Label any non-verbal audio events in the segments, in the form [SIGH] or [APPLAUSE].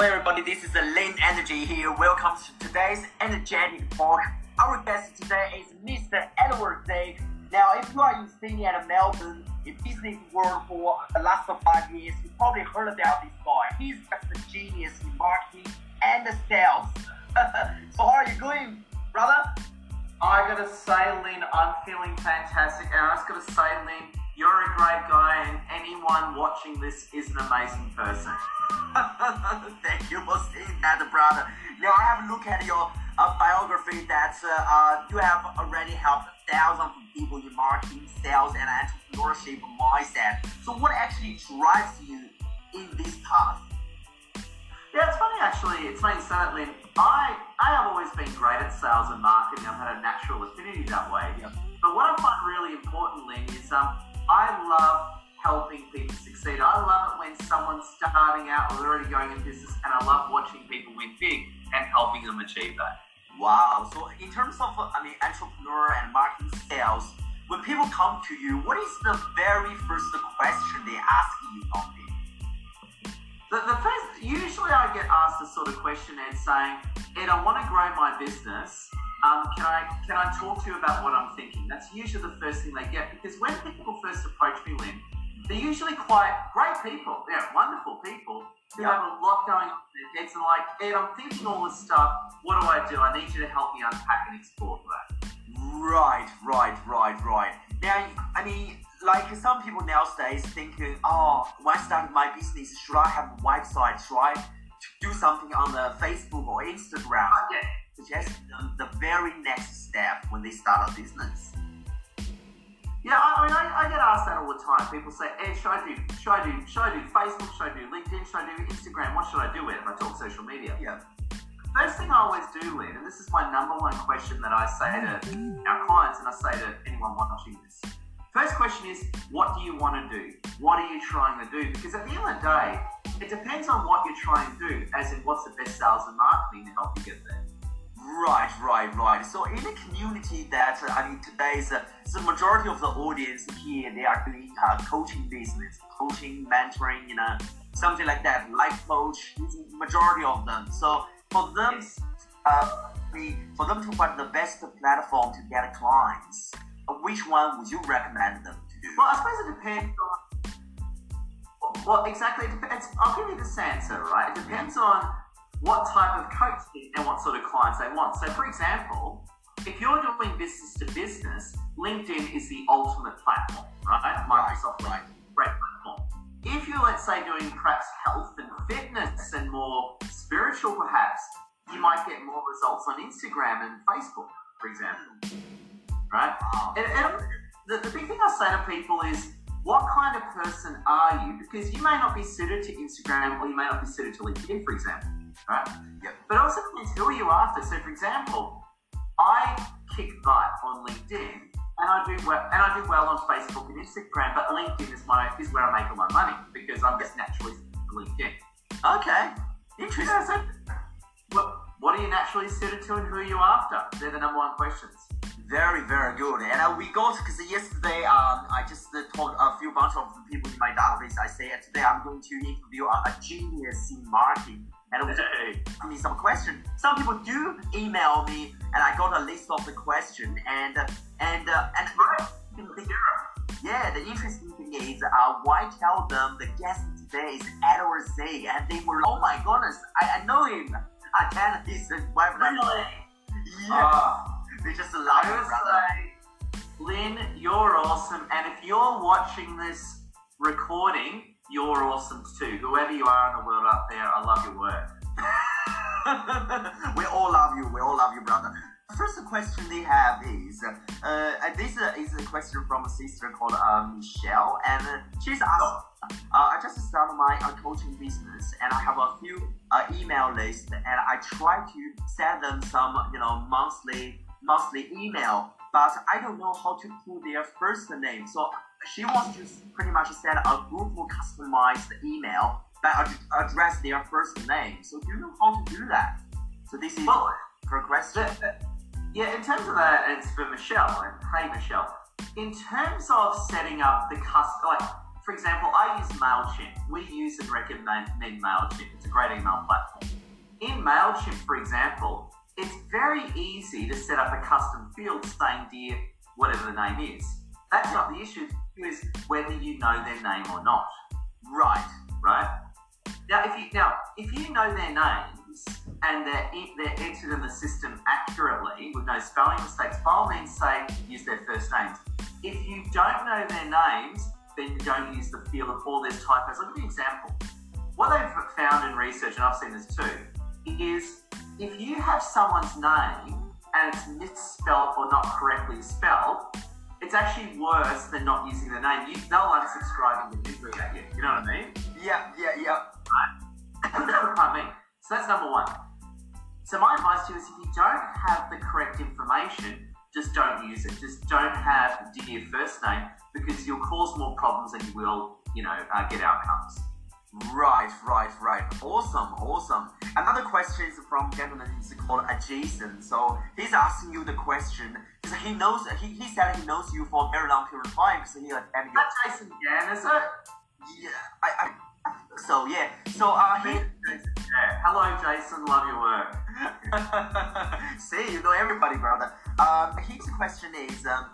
Hello, everybody. This is the Lane Energy here. Welcome to today's energetic talk. Our guest today is Mr. Edward Day. Now, if you are in Sydney and Melbourne in business world for the last five years, you probably heard about this guy. He's just a genius in marketing and sales. [LAUGHS] so, how are you doing, brother? I gotta say, Lynn, I'm feeling fantastic, and I just gotta say, Lynn, you're a great guy, and anyone watching this is an amazing person. [LAUGHS] Thank you for saying that, brother. Now I have a look at your uh, biography that uh, uh, you have already helped thousands of people in marketing, sales, and entrepreneurship mindset. So what actually drives you in this path? Yeah, it's funny actually. It's funny Lynn. I I have always been great at sales and marketing. I've had a natural affinity that way. But what I find really important, Lynn, is um, I love helping people succeed. I love it when someone's starting out or already going in business, and I love watching people win big and helping them achieve that. Wow. So in terms of uh, I mean entrepreneur and marketing sales, when people come to you, what is the very first question they ask you normally? The, the first, usually I get asked a sort of question and saying, Ed, I want to grow my business. Um, can I can I talk to you about what I'm thinking? That's usually the first thing they get because when people first approach me, Lynn, they're usually quite great people. They're wonderful people who have a lot going on in their heads and like, Ed, I'm thinking all this stuff. What do I do? I need you to help me unpack and explore that. Right, right, right, right. Now, I mean, like some people nowadays thinking, oh, when I start my business, should I have a website? Should I do something on the Facebook or Instagram? Yeah. Suggest the, the very next step when they start a business. Yeah, I, I mean, I, I, get asked that all the time. People say, Ed, should I do, should I do, should I do Facebook? Should I do LinkedIn? Should I do Instagram? What should I do with it if I talk social media? Yeah. First thing I always do, Lynn, and this is my number one question that I say to our clients and I say to anyone watching this. First question is, what do you want to do? What are you trying to do? Because at the end of the day, it depends on what you're trying to do, as in what's the best sales and marketing to help you get there. Right, right, right. So in a community that uh, I mean today's uh, the majority of the audience here they are doing uh, coaching business, coaching, mentoring, you know, something like that. Life coach majority of them. So for them, uh, we, for them to find the best platform to get clients, which one would you recommend them to do? Well, I suppose it depends on. Well, exactly. It depends. I'll give you this answer, right? It depends on what type of coach and what sort of clients they want. So, for example, if you're doing business to business, LinkedIn is the ultimate platform, right? Microsoft right. LinkedIn, great platform. If you're, let's say, doing perhaps health and fitness and more spiritual, perhaps, you might get more results on Instagram and Facebook, for example, right? And, and the, the big thing I say to people is, what kind of person are you? Because you may not be suited to Instagram or you may not be suited to LinkedIn, for example, right? Yep. But also depends who are you after. So, for example, I kick butt on LinkedIn, and I do well, and I do well on Facebook and Instagram. But LinkedIn is my is where I make all my money because I'm just naturally LinkedIn. Okay, interesting. Yeah, so what, what are you naturally suited to, and who are you after? They're the number one questions. Very, very good. And uh, we got because yesterday um, I just uh, told a few bunch of people in my database. I say uh, today I'm going to interview a, a genius in marketing, and was ask me some questions. Some people do email me, and I got a list of the question. And and uh, and the, yeah, the interesting thing is, uh, why tell them the guest today is Edward Zay, and they were, oh my goodness, I, I know him. I can't his webinar. Really? Yeah, Ah. They just love I brother. say, Lynn, you're awesome. And if you're watching this recording, you're awesome too. Whoever you are in the world out there, I love your work. [LAUGHS] we all love you. We all love you, brother. First question they have is uh, uh, this uh, is a question from a sister called uh, Michelle, and uh, she's asked. Uh, I just started my uh, coaching business, and I have a few uh, email lists, and I try to send them some, you know, monthly monthly email, but I don't know how to put their first name. So she wants to pretty much send a Google customized email that ad- address their first name. So do you know how to do that? So this is Well, her question. the- the- yeah, in terms of that, it's for Michelle. And hey, Michelle, in terms of setting up the custom, like for example, I use MailChimp. We use and recommend MailChimp. It's a great email platform. In MailChimp, for example, it's very easy to set up a custom field saying, dear, whatever the name is. That's not the issue. The is whether you know their name or not. Right. Right? Now, if you now if you know their names and they're they're entered in the system accurately with no spelling mistakes, by all means say use their first names. If you don't know their names, then you don't use the field of all their typos. Give you an example. What they've found in research, and I've seen this too, is if you have someone's name and it's misspelled or not correctly spelled, it's actually worse than not using the name. You, they'll unsubscribe and delete at you. You know what I mean? Yeah, yeah, yeah. Right. [COUGHS] Pardon me. So that's number one. So my advice to you is if you don't have the correct information, just don't use it. Just don't have dear first name because you'll cause more problems than you will, you know, uh, get outcomes. Right, right, right. Awesome, awesome. Another question is from gentleman is called Jason. So he's asking you the question because he knows he, he said he knows you for a very long period of time because he attended your. Jason again, is it? Yeah, I, I so yeah. So uh, he. Yeah. Hello, Jason. Love your work. [LAUGHS] See, you know everybody, brother. Um, his question is, um,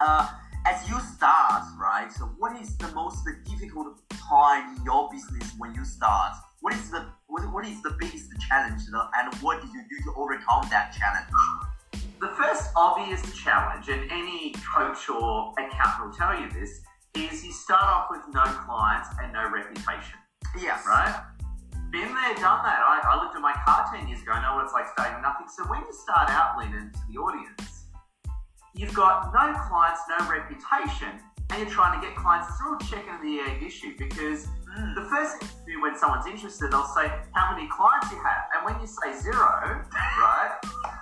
uh, as you start, right? So, what is the most difficult time in your business when you start? What is the what, what is the biggest challenge, and what did you do to overcome that challenge? The first obvious challenge, and any coach or accountant will tell you this, is you start off with no clients and no reputation. Yes. Right? Been there, done that. I, I looked at my car 10 years ago, I know what it's like starting nothing. So when you start out leaning into the audience, you've got no clients, no reputation, and you're trying to get clients. It's a real chicken and the egg issue because mm. the first thing to do when someone's interested, they'll say, How many clients you have? And when you say zero, [LAUGHS] right,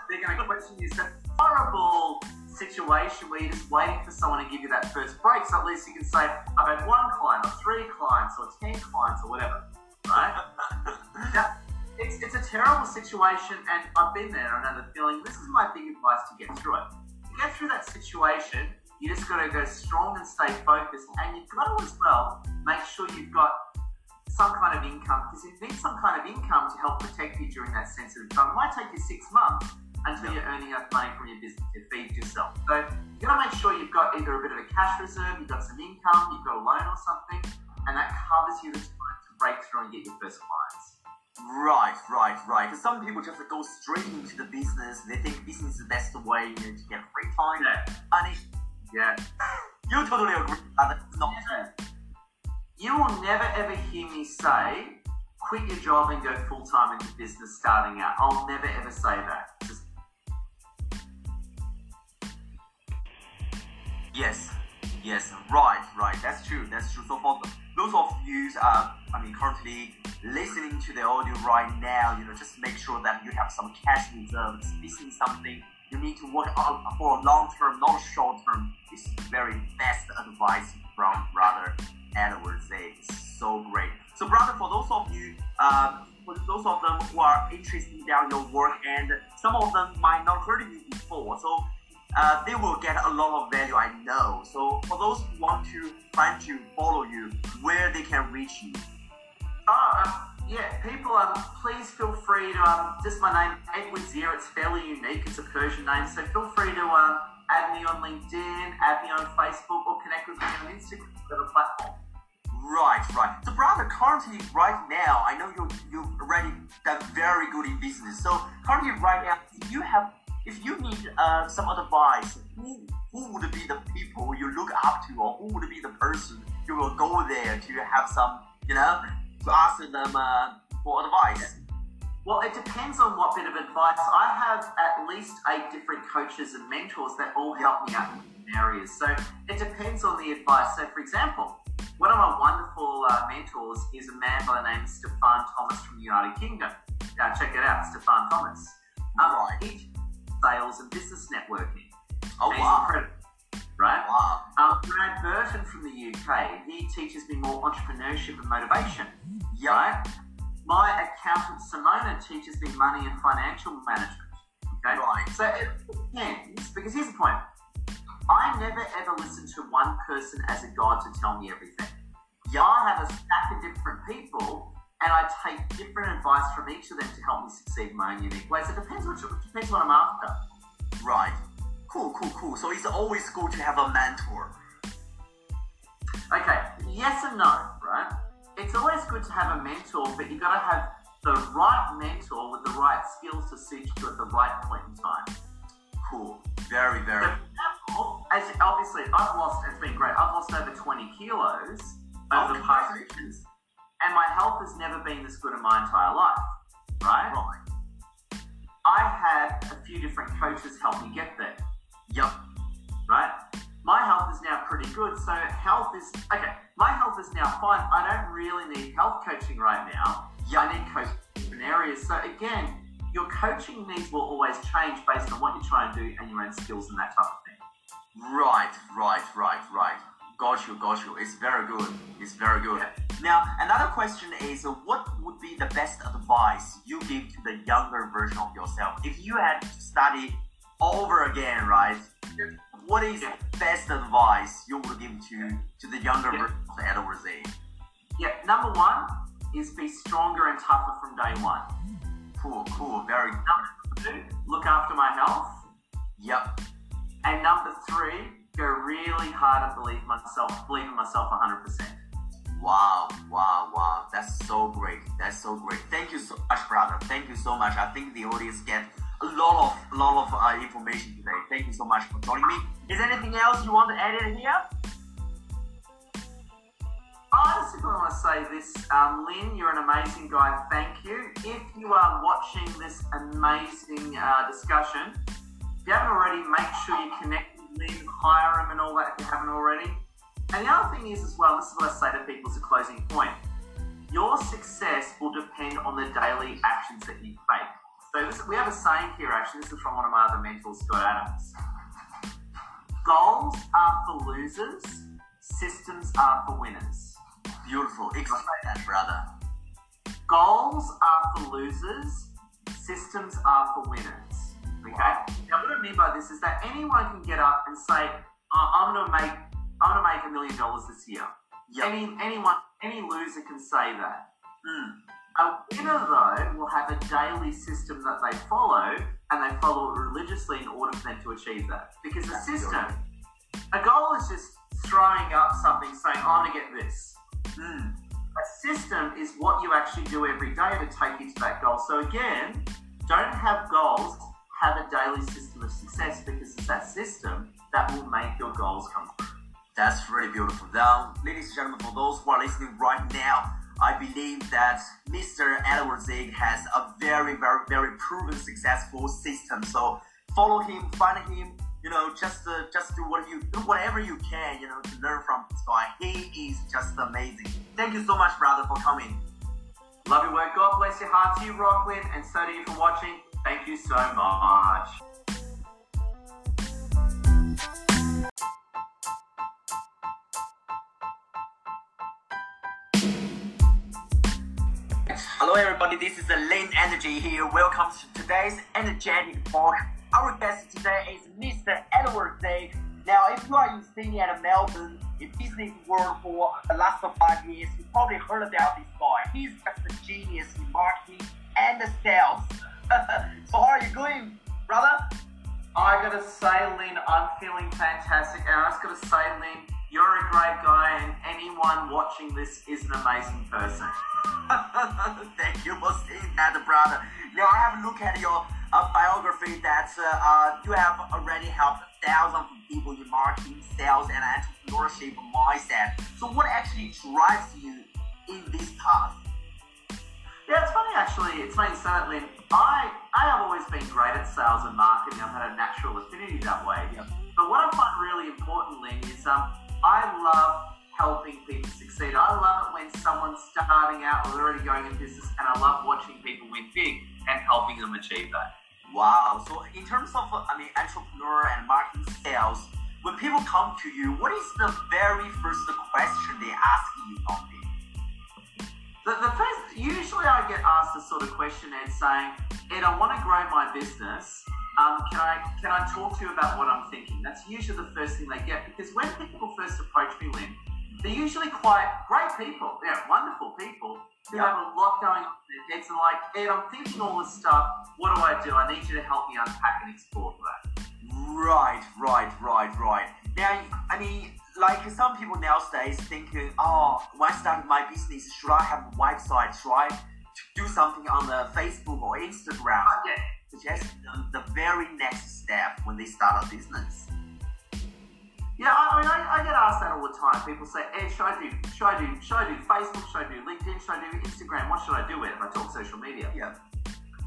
they're going to question you. It's a horrible situation where you're just waiting for someone to give you that first break. So at least you can say, I've had one client, or three clients, or 10 clients, or whatever, right? [LAUGHS] now, it's, it's a terrible situation, and I've been there, and I know the feeling. This is my big advice to get through it. To get through that situation, you just got to go strong and stay focused, and you've got to as well make sure you've got some kind of income because you need some kind of income to help protect you during that sensitive time. It might take you six months, until you're earning enough money from your business to feed yourself. So you've gotta make sure you've got either a bit of a cash reserve, you've got some income, you've got a loan or something, and that covers you the time to break through and get your first clients. Right, right, right. Because Some people just go straight into the business. They think business is the best way you know, to get free time. Yeah. And it, yeah. [LAUGHS] You totally agree. That's not true. You will never ever hear me say, quit your job and go full time into business starting out. I'll never ever say that. Just Yes, yes, right, right. That's true. That's true. So for those of you, uh, I mean, currently listening to the audio right now, you know, just make sure that you have some cash reserves. Is something you need to work on for long term, not short term. Is very best advice from brother Edward. It's so great. So, brother, for those of you, uh, for those of them who are interested in your work, and some of them might not heard of you before, so uh, they will get a lot of value, I know. So for those who want to find you, follow you, where they can reach you. Oh, um, yeah, people, um, please feel free to, um, just my name, Edward Zia, it's fairly unique, it's a Persian name, so feel free to um, add me on LinkedIn, add me on Facebook, or connect with me on Instagram, whatever platform. Right, right. So, brother, currently, right now, I know you you've already done very good in business. So, currently, right now, you have if you need uh, some advice, who, who would be the people you look up to, or who would be the person you will go there to have some, you know, to ask them uh, for advice? Well, it depends on what bit of advice. I have at least eight different coaches and mentors that all help me out in different areas. So it depends on the advice. So, for example, one of my wonderful uh, mentors is a man by the name of Stefan Thomas from the United Kingdom. Now, check it out, Stefan Thomas. Um, right sales and business networking. Oh, wow. right? Wow. Um, Brad Burton from the UK, he teaches me more entrepreneurship and motivation. Yeah. Right? My accountant Simona teaches me money and financial management. Okay? Right. So it depends, because here's the point. I never ever listen to one person as a god to tell me everything. Yeah. I have a stack of different people, and I take different advice from each of them to help me succeed in my own unique ways. It depends what depends what I'm after. Right. Cool, cool, cool. So it's always good to have a mentor. Okay, yes and no, right? It's always good to have a mentor, but you've got to have the right mentor with the right skills to suit you at the right point in time. Cool. Very, very. Example, as obviously I've lost, it's been great. I've lost over 20 kilos over the past congratulations. And my health has never been this good in my entire life, right? Right. I had a few different coaches help me get there, Yep. right? My health is now pretty good, so health is okay. My health is now fine. I don't really need health coaching right now. Yeah. I need coaching in areas. So again, your coaching needs will always change based on what you're trying to do and your own skills and that type of thing. Right, right, right, right. Got you, got you. It's very good. It's very good. Now, another question is uh, what would be the best advice you give to the younger version of yourself? If you had to study over again, right? What is Yeah. the best advice you would give to, to the younger Yeah. version of Edward Z? Yeah, number one is be stronger and tougher from day one. Cool, cool, very. Number two, look after my health. Yep. And number three, go really hard and believe myself, believe in myself 100%. Wow, wow, wow. That's so great. That's so great. Thank you so much, brother. Thank you so much. I think the audience get a lot of a lot of uh, information today. Thank you so much for joining me. Is there anything else you want to add in here? I just simply want to say this, um, Lynn, you're an amazing guy. Thank you. If you are watching this amazing uh, discussion, if you haven't already, make sure you connect with Lynn, hire them and all that if you haven't already. And the other thing is, as well, this is what I say to people as a closing point your success will depend on the daily actions that you take. So, this, we have a saying here, actually, this is from one of my other mentors, Scott Adams. Goals are for losers, systems are for winners. Beautiful. Explain that, brother. Goals are for losers, systems are for winners. Okay? Now, what I mean by this is that anyone can get up and say, "Oh, "I'm going to make, I'm going to make a million dollars this year." Yep. Any, anyone, any loser can say that. Mm. A winner, though, will have a daily system that they follow, and they follow it religiously in order for them to achieve that. Because the That's system, good. a goal is just throwing up something, saying, "I'm going to get this." Mm. A system is what you actually do every day to take you to that goal. So again, don't have goals, have a daily system of success because it's that system that will make your goals come true. That's really beautiful. Now, ladies and gentlemen, for those who are listening right now, I believe that Mr. Edward Zig has a very, very, very proven successful system. So follow him, find him, you know, just uh, just do what you do whatever you can, you know, to learn from this guy. He is just amazing. Thank you so much, brother, for coming. Love your work. God bless your heart to you, Rocklin, and so do you for watching. Thank you so much. Hello, everybody. This is Lane Energy here. Welcome to today's energetic talk. Our guest today is Mr. Edward Day. Now, if you are in Sydney and Melbourne in business world for the last five years, you probably heard about this guy. He's just a genius in marketing and sales. [LAUGHS] so, how are you doing, brother? I gotta say, Lynn, I'm feeling fantastic, and I just gotta say, Lynn, you're a great guy, and anyone watching this is an amazing person. [LAUGHS] Thank you for saying that, brother. Now I have a look at your uh, biography that uh, uh, you have already helped thousands of people in marketing, sales, and entrepreneurship mindset. So what actually drives you in this path? It's funny you say Lynn. I I have always been great at sales and marketing. I've had a natural affinity that way. Yep. But what I find really important, Lynn, is um, I love helping people succeed. I love it when someone's starting out or they're already going in business, and I love watching people win big and helping them achieve that. Wow. So in terms of uh, I mean entrepreneur and marketing sales, when people come to you, what is the very first question they ask you normally? The, the first, usually I get asked this sort of question and saying, Ed, I want to grow my business. Um, can I can I talk to you about what I'm thinking? That's usually the first thing they get because when people first approach me, Lynn, they're usually quite great people. Yeah, wonderful people who have a lot going on in their heads and like, Ed, I'm thinking all this stuff. What do I do? I need you to help me unpack and explore that. Right, right, right, right. Now, I mean, like some people nowadays thinking, oh, when I start my business, should I have a website? Should I do something on the Facebook or Instagram? Yeah. Suggest the, the very next step when they start a business. Yeah, I, mean, I, I, get asked that all the time. People say, Ed, should I do, should I do, should I do Facebook? Should I do LinkedIn? Should I do Instagram? What should I do with if I talk social media? Yeah.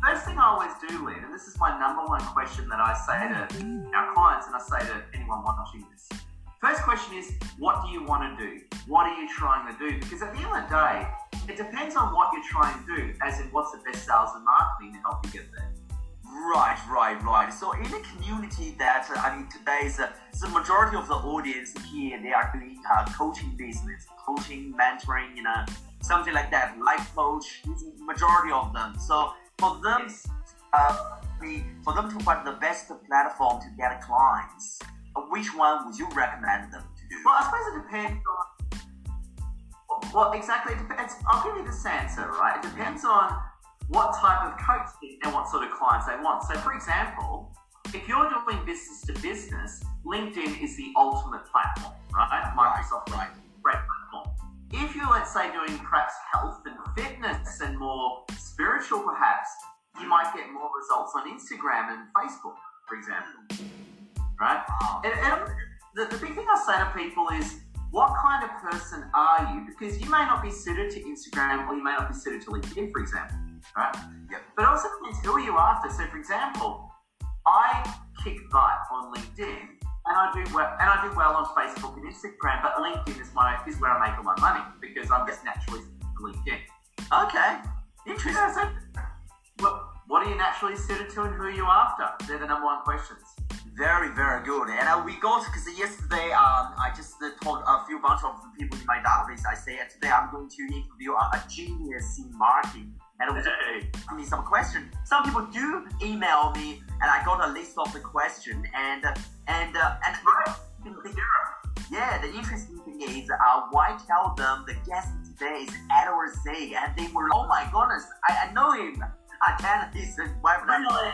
First thing I always do, Lynn, and this is my number one question that I say to our clients and I say to anyone watching this. First question is, what do you want to do? What are you trying to do? Because at the end of the day, it depends on what you're trying to do, as in what's the best sales and marketing to help you get there. Right, right, right. So in the community that uh, I mean today's uh, the majority of the audience here they are doing uh, coaching business, coaching, mentoring, you know, something like that. Life coach, majority of them. So for them, uh, for them to find the best platform to get clients, which one would you recommend them to do? Well, I suppose it depends on. Well, exactly. It depends. I'll give you this answer, right? It depends on what type of coaching and what sort of clients they want. So, for example, if you're doing business to business, LinkedIn is the ultimate platform, right? Microsoft right. great platform. If you're, let's say, doing perhaps health and fitness and more spiritual, perhaps, you might get more results on Instagram and Facebook, for example, right? And, and the, the big thing I say to people is, what kind of person are you? Because you may not be suited to Instagram or you may not be suited to LinkedIn, for example right? Yep. But also depends who are you after. So, for example, I kick butt on LinkedIn, and I do well, and I do well on Facebook and Instagram. But LinkedIn is my is where I make all my money because I'm just naturally LinkedIn. Okay, interesting. What, what are you naturally suited to, and who are you after? They're the number one questions. Very, very good. And uh, we got because yesterday um, I just uh, told a few bunch of people in my database. I say today I'm going to interview a, a genius in marketing and was ask me some questions. Some people do email me, and I got a list of the question. And uh, and uh, and yeah, the interesting thing is, uh, why tell them the guest today is Edward Say, and they were, oh my goodness, I, I know him. I can his webinar. Really?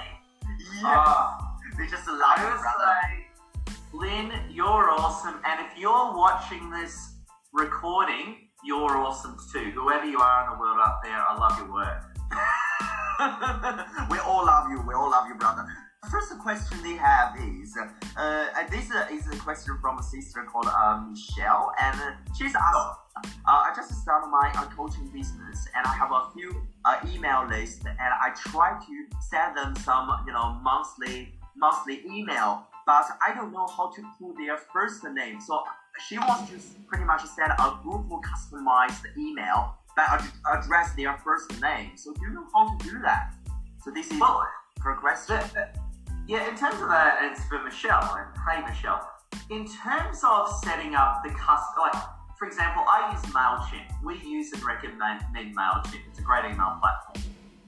Yeah, uh, they just love it, brother. Lynn, you're awesome, and if you're watching this recording you're awesome too. Whoever you are in the world out there, I love your work. [LAUGHS] we all love you. We all love you, brother. The first question they have is uh, this uh, is a question from a sister called uh, Michelle, and uh, she's asked. Uh, I just started my uh, coaching business, and I have a few email lists, and I try to send them some, you know, monthly monthly email, but I don't know how to put their first name. So she wants to pretty much send a Google customized email that address their first name. So do you know how to do that? So this is well, progressive. Uh, uh, yeah, in terms of that, it's for Michelle. And hey, Michelle. In terms of setting up the custom, like for example, I use Mailchimp. We use and recommend Mailchimp. It's a great email platform.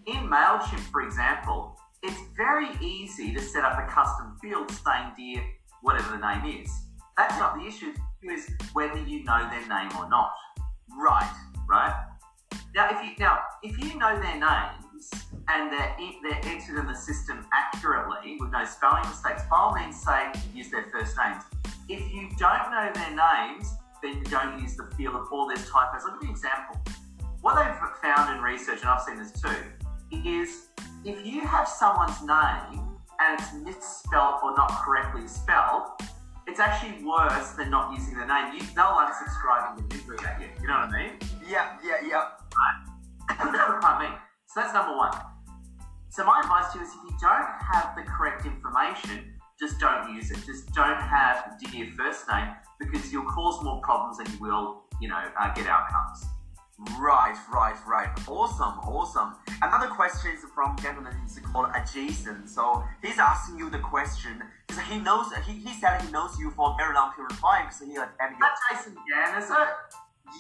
In Mailchimp, for example, it's very easy to set up a custom field saying dear whatever the name is. That's not the issue is whether you know their name or not. Right. Right. Now, if you now if you know their names and they're they're entered in the system accurately with no spelling mistakes, by all means say use their first names. If you don't know their names, then you don't use the field of all their typos. I'll give you an example. What they've found in research, and I've seen this too, is if you have someone's name and it's misspelled or not correctly spelled, it's actually worse than not using the name. You, they'll unsubscribe and delete at you. You know what I mean? Yeah, yeah, yeah. Right. [COUGHS] I mean, so that's number one. So my advice to you is if you don't have the correct information, just don't use it. Just don't have dear first name because you'll cause more problems than you will, you know, uh, get outcomes. Right, right, right. Awesome, awesome. Another question is from gentleman is called Jason. So he's asking you the question because he knows he, he said he knows you for a very long period of time So he attended your. Jason again, is it?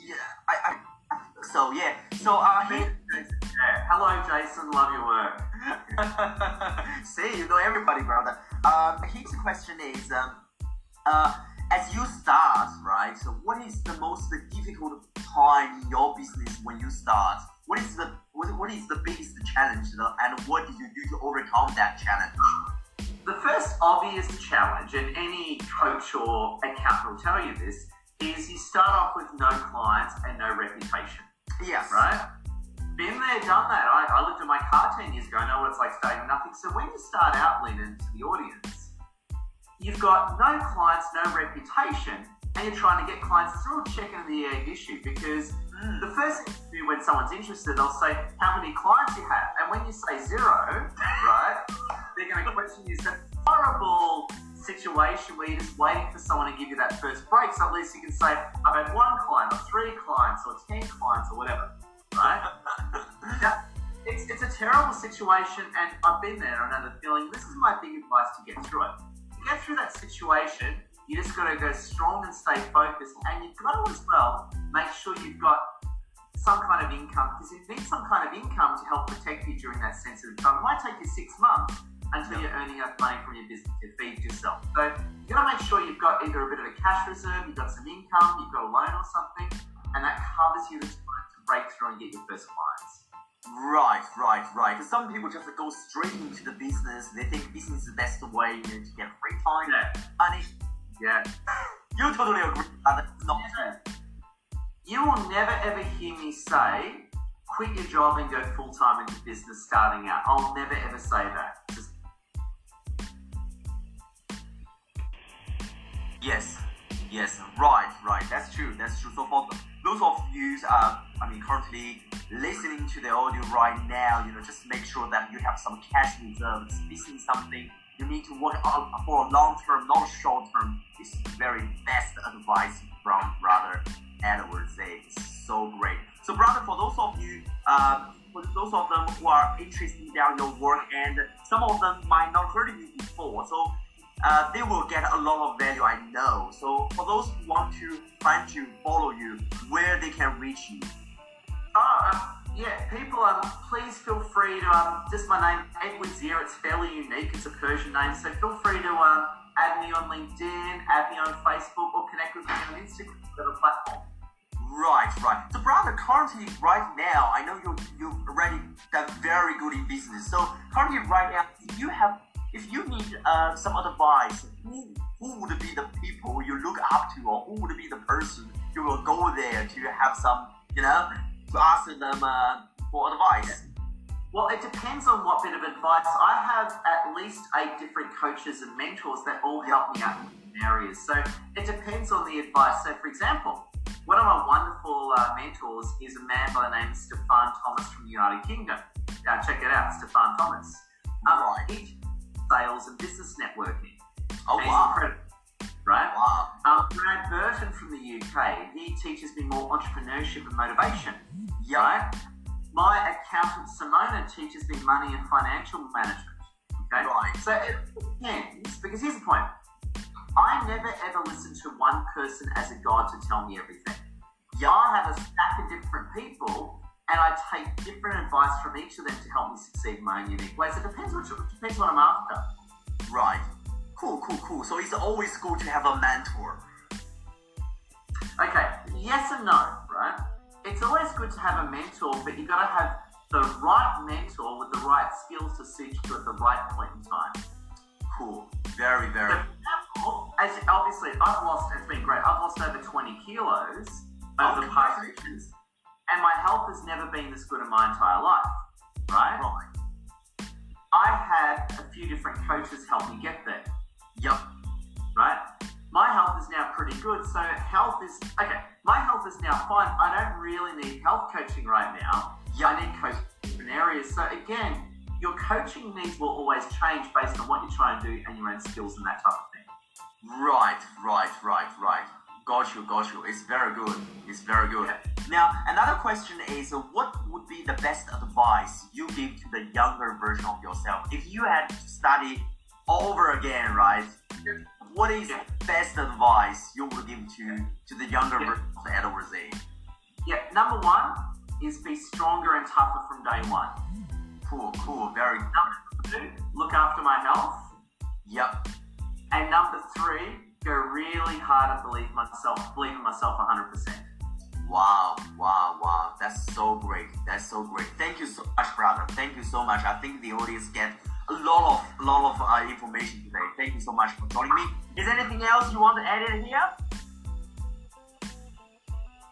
Yeah, I, I, I think so. Yeah. So uh, he. Yeah. Hello, Jason. Love your work. [LAUGHS] See, you know everybody, brother. Um, his question is um, uh as you start, right? So what is the most difficult time in your business when you start? What is the what, what is the biggest challenge, and what did you do to overcome that challenge? The first obvious challenge, and any coach or accountant will tell you this, is you start off with no clients and no reputation. Yes. Right? Been there, done that. I, I looked at my car 10 years ago, I know what it's like starting nothing. So when you start out, leading to the audience, you've got no clients, no reputation, and you're trying to get clients. It's a real chicken and the egg issue because mm. the first thing to do when someone's interested, they'll say, How many clients you have? And when you say zero, right, they're going to question you. It's a horrible situation where you're just waiting for someone to give you that first break. So at least you can say, I've had one client, or three clients, or 10 clients, or whatever, right? [LAUGHS] now, it's, it's a terrible situation, and I've been there. I know the feeling. This is my big advice to get through it. Get through that situation, you just got to go strong and stay focused. And you've got to as well make sure you've got some kind of income because you need some kind of income to help protect you during that sensitive time. It might take you six months until you're earning enough money from your business to feed yourself. So you've got to make sure you've got either a bit of a cash reserve, you've got some income, you've got a loan or something, and that covers you the time to break through and get your first clients. Right, right, right. Because some people just go straight into the business. They think business is the best way you know, to get free time. Yeah. And it yeah. You totally agree that it's not true. You will never ever hear me say, quit your job and go full time into business starting out. I'll never ever say that. Just... Yes, yes, right, right. That's true. That's true. So for those of you, uh, I mean, currently listening to the audio right now, you know, just make sure that you have some cash reserves. This is something you need to work on for long term, not short term. It's very best advice from brother Edward Say. It's so great. So brother, for those of you, uh, for those of them who are interested in your work, and some of them might not heard you before, so uh, they will get a lot of value, I know. So for those who want to find you, follow you, where they can reach you. Uh, yeah, people, um, please feel free to, um, just my name, Edward Zia, it's fairly unique, it's a Persian name, so feel free to um, add me on LinkedIn, add me on Facebook, or connect with me on Instagram, the platform. Right, right. So, brother, currently, right now, I know you you already done very good in business. So, currently, right now, you have, if you need uh, some advice, who who would be the people you look up to, or who would be the person you will go there to have some, you know, to ask them uh, for advice? Well, it depends on what bit of advice. I have at least eight different coaches and mentors that all help me out in areas. So it depends on the advice. So, for example, one of my wonderful uh, mentors is a man by the name of Stefan Thomas from the United Kingdom. Now, check it out, Stefan Thomas. Um, right. Sales and business networking. Oh, wow. Incredible right? Wow. Um, Brad Burton from the UK, he teaches me more entrepreneurship and motivation. Yeah. Right? My accountant Simona teaches me money and financial management. Okay. Right. So it depends because here's the point. I never ever listen to one person as a god to tell me everything. Yeah. I have a stack of different people and I take different advice from each of them to help me succeed in my own unique ways. It depends what depends what I'm after. Right. Cool, cool, cool. So it's always good to have a mentor. Okay, yes and no, right? It's always good to have a mentor, but you've gotta have the right mentor with the right skills to suit you at the right point in time. Cool. Very, very. So, as obviously, I've lost. It's been great. I've lost over 20 kilos over oh, the past years, and my health has never been this good in my entire life. Right. Right. I had a few different coaches help me get there. Yep. Right? My health is now pretty good. So health is okay. My health is now fine. I don't really need health coaching right now. Yeah, I need coaching in different areas. So again, your coaching needs will always change based on what you're trying to do and your own skills and that type of thing. Right, right, right, right. Got you, got you. It's very good. It's very good. Yeah. Now, another question is uh, what would be the best advice you give to the younger version of yourself if you had to study over again, right? What is the best advice you would give to to the younger yeah. version of Edward Z? Yeah, number one is be stronger and tougher from day one. Cool, cool, very. Number two, look after my health. Yep. And number three, go really hard and believe myself, believe in myself 100%. Wow, wow, wow. That's so great. That's so great. Thank you so much, brother. Thank you so much. I think the audience get a lot of lot of uh, information today. Thank you so much for joining me. Is anything else you want to add in here?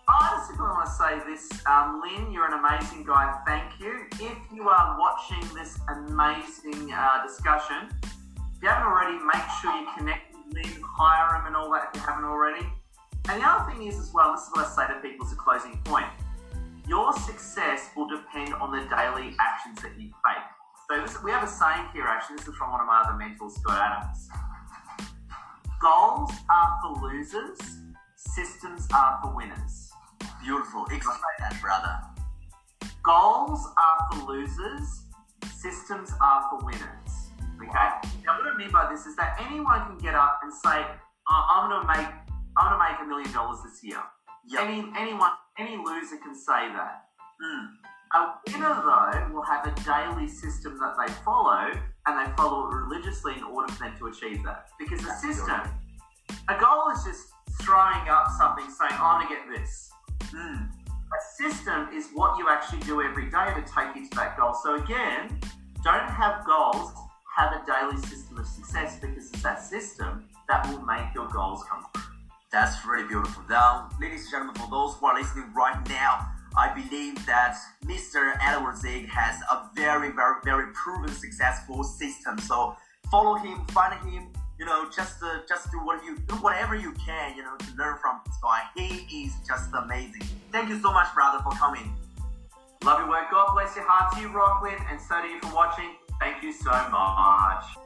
I just want to say this, um, Lynn, you're an amazing guy. Thank you. If you are watching this amazing uh, discussion, if you haven't already, make sure you connect with Lynn, hire him, and all that if you haven't already. And the other thing is, as well, this is what I say to people as a closing point your success will depend on the daily actions that you take. So this, we have a saying here, actually, this is from one of my other mentors, Scott Adams. Goals are for losers, systems are for winners. Beautiful. Explain that, brother. Goals are for losers, systems are for winners. Okay? Now, what I mean by this is that anyone can get up and say, "Oh, I'm going to make, I'm going to make a million dollars this year. Yep. Any, anyone, any loser can say that. Mm. A winner, though, will have a daily system that they follow, and they follow it religiously in order for them to achieve that. Because a system, a goal is just throwing up something saying, I'm going to get this. Mm. A system is what you actually do every day to take you to that goal. So, again, don't have goals, have a daily system of success because it's that system that will make your goals come true. That's really beautiful. Now, ladies and gentlemen, for those who are listening right now, I believe that Mr. Edward Zig has a very, very, very proven successful system. So follow him, find him. You know, just uh, just do what you do whatever you can. You know, to learn from this guy. He is just amazing. Thank you so much, brother, for coming. Love your work. God bless your heart to you, Rocklin, and so do you for watching. Thank you so much.